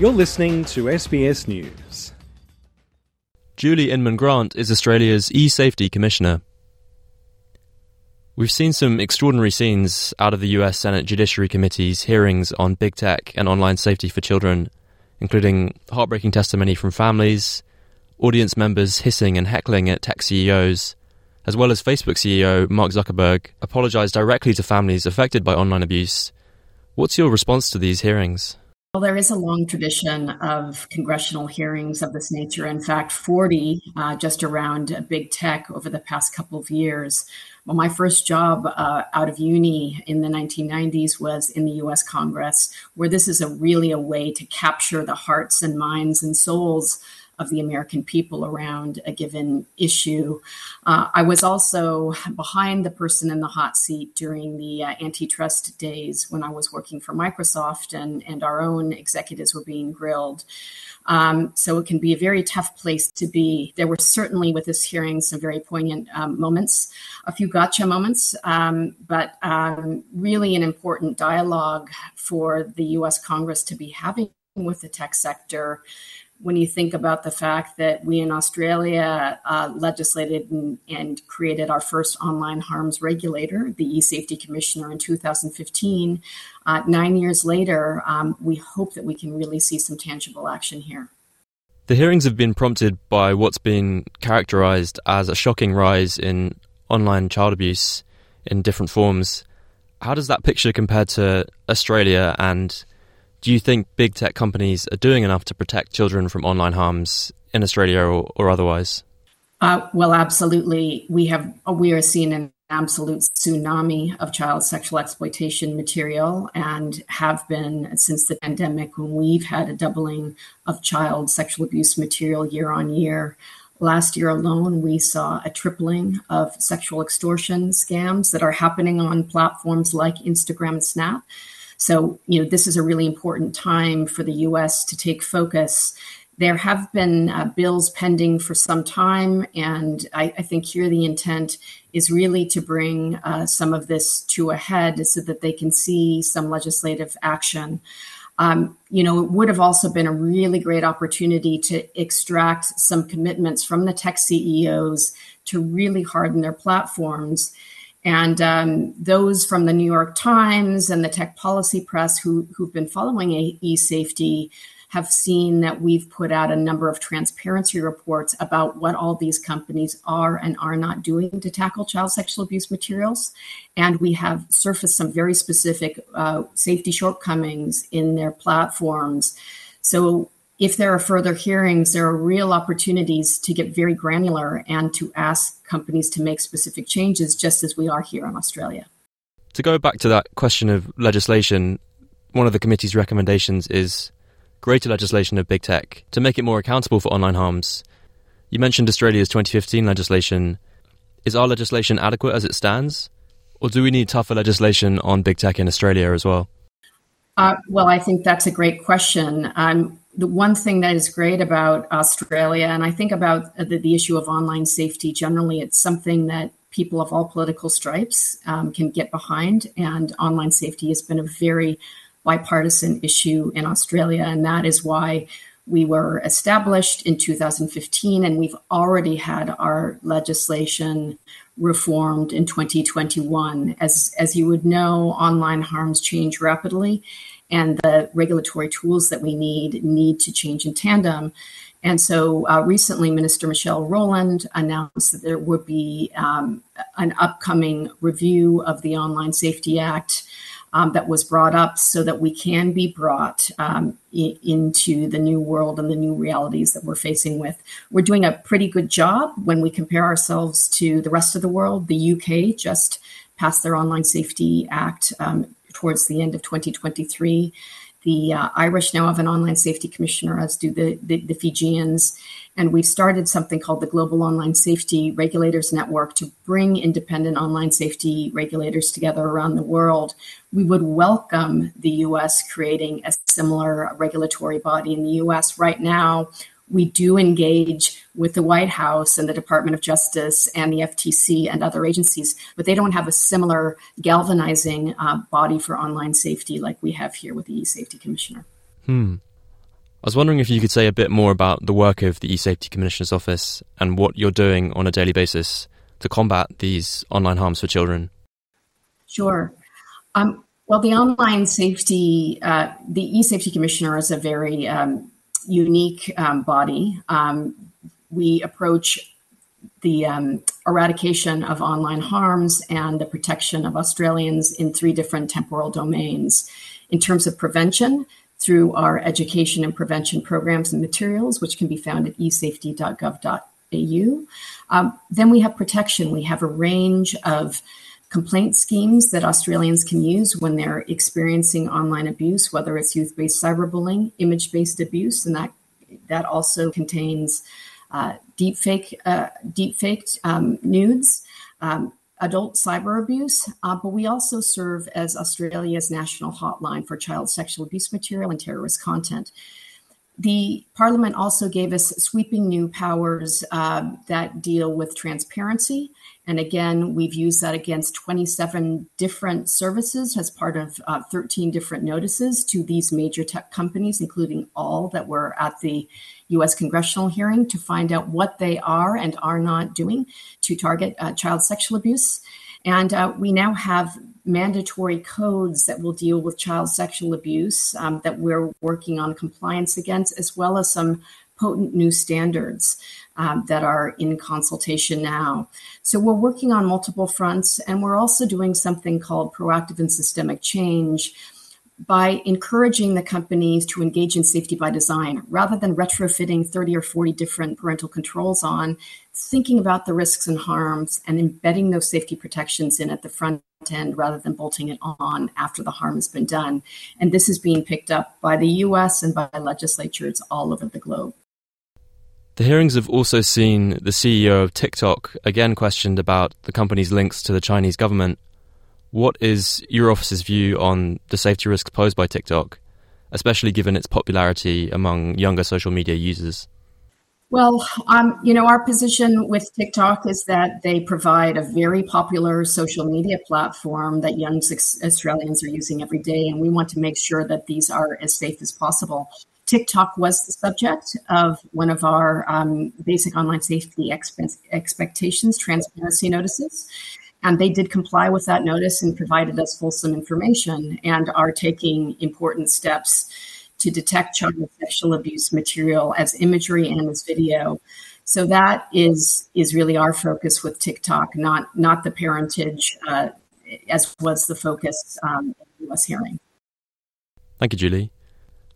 You're listening to SBS News. Julie Inman Grant is Australia's e safety commissioner. We've seen some extraordinary scenes out of the US Senate Judiciary Committee's hearings on big tech and online safety for children, including heartbreaking testimony from families, audience members hissing and heckling at tech CEOs, as well as Facebook CEO Mark Zuckerberg apologized directly to families affected by online abuse. What's your response to these hearings? Well, there is a long tradition of congressional hearings of this nature. In fact, 40 uh, just around big tech over the past couple of years. Well, my first job uh, out of uni in the 1990s was in the US Congress, where this is a really a way to capture the hearts and minds and souls of the American people around a given issue. Uh, I was also behind the person in the hot seat during the uh, antitrust days when I was working for Microsoft and, and our own executives were being grilled. Um, so it can be a very tough place to be. There were certainly with this hearing some very poignant um, moments, a few gotcha moments, um, but um, really an important dialogue for the US Congress to be having with the tech sector when you think about the fact that we in Australia uh, legislated and, and, created our first online harms regulator, the e-safety commissioner in 2015, uh, nine years later, um, we hope that we can really see some tangible action here. The hearings have been prompted by what's been characterized as a shocking rise in online child abuse in different forms. How does that picture compare to Australia and do you think big tech companies are doing enough to protect children from online harms in Australia or, or otherwise? Uh, well, absolutely. We have we are seeing an absolute tsunami of child sexual exploitation material and have been since the pandemic when we've had a doubling of child sexual abuse material year on year. Last year alone, we saw a tripling of sexual extortion scams that are happening on platforms like Instagram and Snap. So, you know, this is a really important time for the US to take focus. There have been uh, bills pending for some time, and I, I, think here the intent is really to bring uh, some of this to a head so that they can see some legislative action. Um, you know, it would have also been a really great opportunity to extract some commitments from the tech CEOs to really harden their platforms and um, those from the New York Times and the Tech Policy Press who, who've been following e safety have seen that we've put out a number of transparency reports about what all these companies are and are not doing to tackle child sexual abuse materials. And we have surfaced some very specific uh, safety shortcomings in their platforms. So if there are further hearings, there are real opportunities to get very granular and to ask companies to make specific changes, just as we are here in Australia. To go back to that question of legislation, one of the committee's recommendations is greater legislation of big tech to make it more accountable for online harms. You mentioned Australia's 2015 legislation. Is our legislation adequate as it stands? Or do we need tougher legislation on big tech in Australia as well? Uh, well, I think that's a great question. Um, the one thing that is great about Australia, and I think about the, the issue of online safety generally, it's something that people of all political stripes um, can get behind. And online safety has been a very bipartisan issue in Australia. And that is why we were established in 2015, and we've already had our legislation reformed in 2021. As, as you would know, online harms change rapidly, and the regulatory tools that we need need to change in tandem. And so uh, recently, Minister Michelle Rowland announced that there would be um, an upcoming review of the Online Safety Act um, that was brought up so that we can be brought um, I- into the new world and the new realities that we're facing with. We're doing a pretty good job when we compare ourselves to the rest of the world. The UK just passed their Online Safety Act um, towards the end of 2023. The uh, Irish now have an online safety commissioner, as do the, the, the, Fijians. And we've started something called the Global Online Safety Regulators Network to bring independent online safety regulators together around the world. We would welcome the US creating a similar regulatory body in the US. Right now, we do engage with the White House and the Department of Justice and the FTC and other agencies, but they don't have a similar galvanizing uh, body for online safety like we have here with the e-safety commissioner. Hmm. I was wondering if you could say a bit more about the work of the eSafety Commissioner's Office and what you're doing on a daily basis to combat these online harms for children. Sure. Um, well, the online safety, uh, the eSafety Commissioner is a very um, unique um, body. Um, we approach the um, eradication of online harms and the protection of Australians in three different temporal domains. In terms of prevention, through our education and prevention programs and materials, which can be found at esafety.gov.au. Um, then we have protection. We have a range of complaint schemes that Australians can use when they're experiencing online abuse, whether it's youth-based cyberbullying, image-based abuse, and that that also contains uh, deepfake, uh, deepfaked um, nudes, um, adult cyber abuse, uh, but we also serve as Australia's national hotline for child sexual abuse material and terrorist content. The Parliament also gave us sweeping new powers uh, that deal with transparency. And again, we've used that against 27 different services as part of uh, 13 different notices to these major tech companies, including all that were at the US congressional hearing to find out what they are and are not doing to target uh, child sexual abuse. And uh, we now have mandatory codes that will deal with child sexual abuse um, that we're working on compliance against, as well as some potent new standards um, that are in consultation now. So we're working on multiple fronts, and we're also doing something called proactive and systemic change by encouraging the companies to engage in safety by design rather than retrofitting 30 or 40 different parental controls on, thinking about the risks and harms and embedding those safety protections in at the front end rather than bolting it on after the harm has been done. And this is being picked up by the US and by legislatures all over the globe. The hearings have also seen the CEO of TikTok again questioned about the company's links to the Chinese government what is your office's view on the safety risks posed by TikTok, especially given its popularity among younger social media users? Well, um, you know, our position with TikTok is that they provide a very popular social media platform that young Australians are using every day, and we want to make sure that these are as safe as possible. TikTok was the subject of one of our um, basic online safety expectations transparency notices. And they did comply with that notice and provided us fulsome information and are taking important steps to detect child sexual abuse material as imagery and as video. So that is is really our focus with TikTok, not not the parentage, uh, as was the focus um, in the U.S. hearing. Thank you, Julie.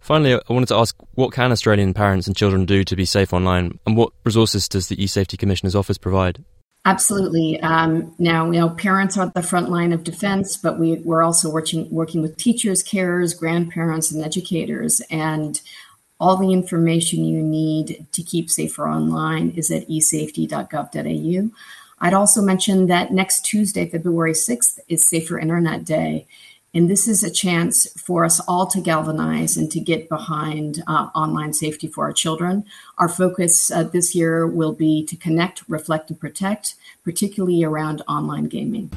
Finally, I wanted to ask what can Australian parents and children do to be safe online, and what resources does the eSafety Commissioner's Office provide? Absolutely. Um, now, you know, parents are at the front line of defense, but we, we're also working working with teachers, carers, grandparents, and educators. And all the information you need to keep safer online is at esafety.gov.au. I'd also mention that next Tuesday, February 6th, is Safer Internet Day. And this is a chance for us all to galvanize and to get behind uh, online safety for our children. Our focus uh, this year will be to connect, reflect, and protect, particularly around online gaming.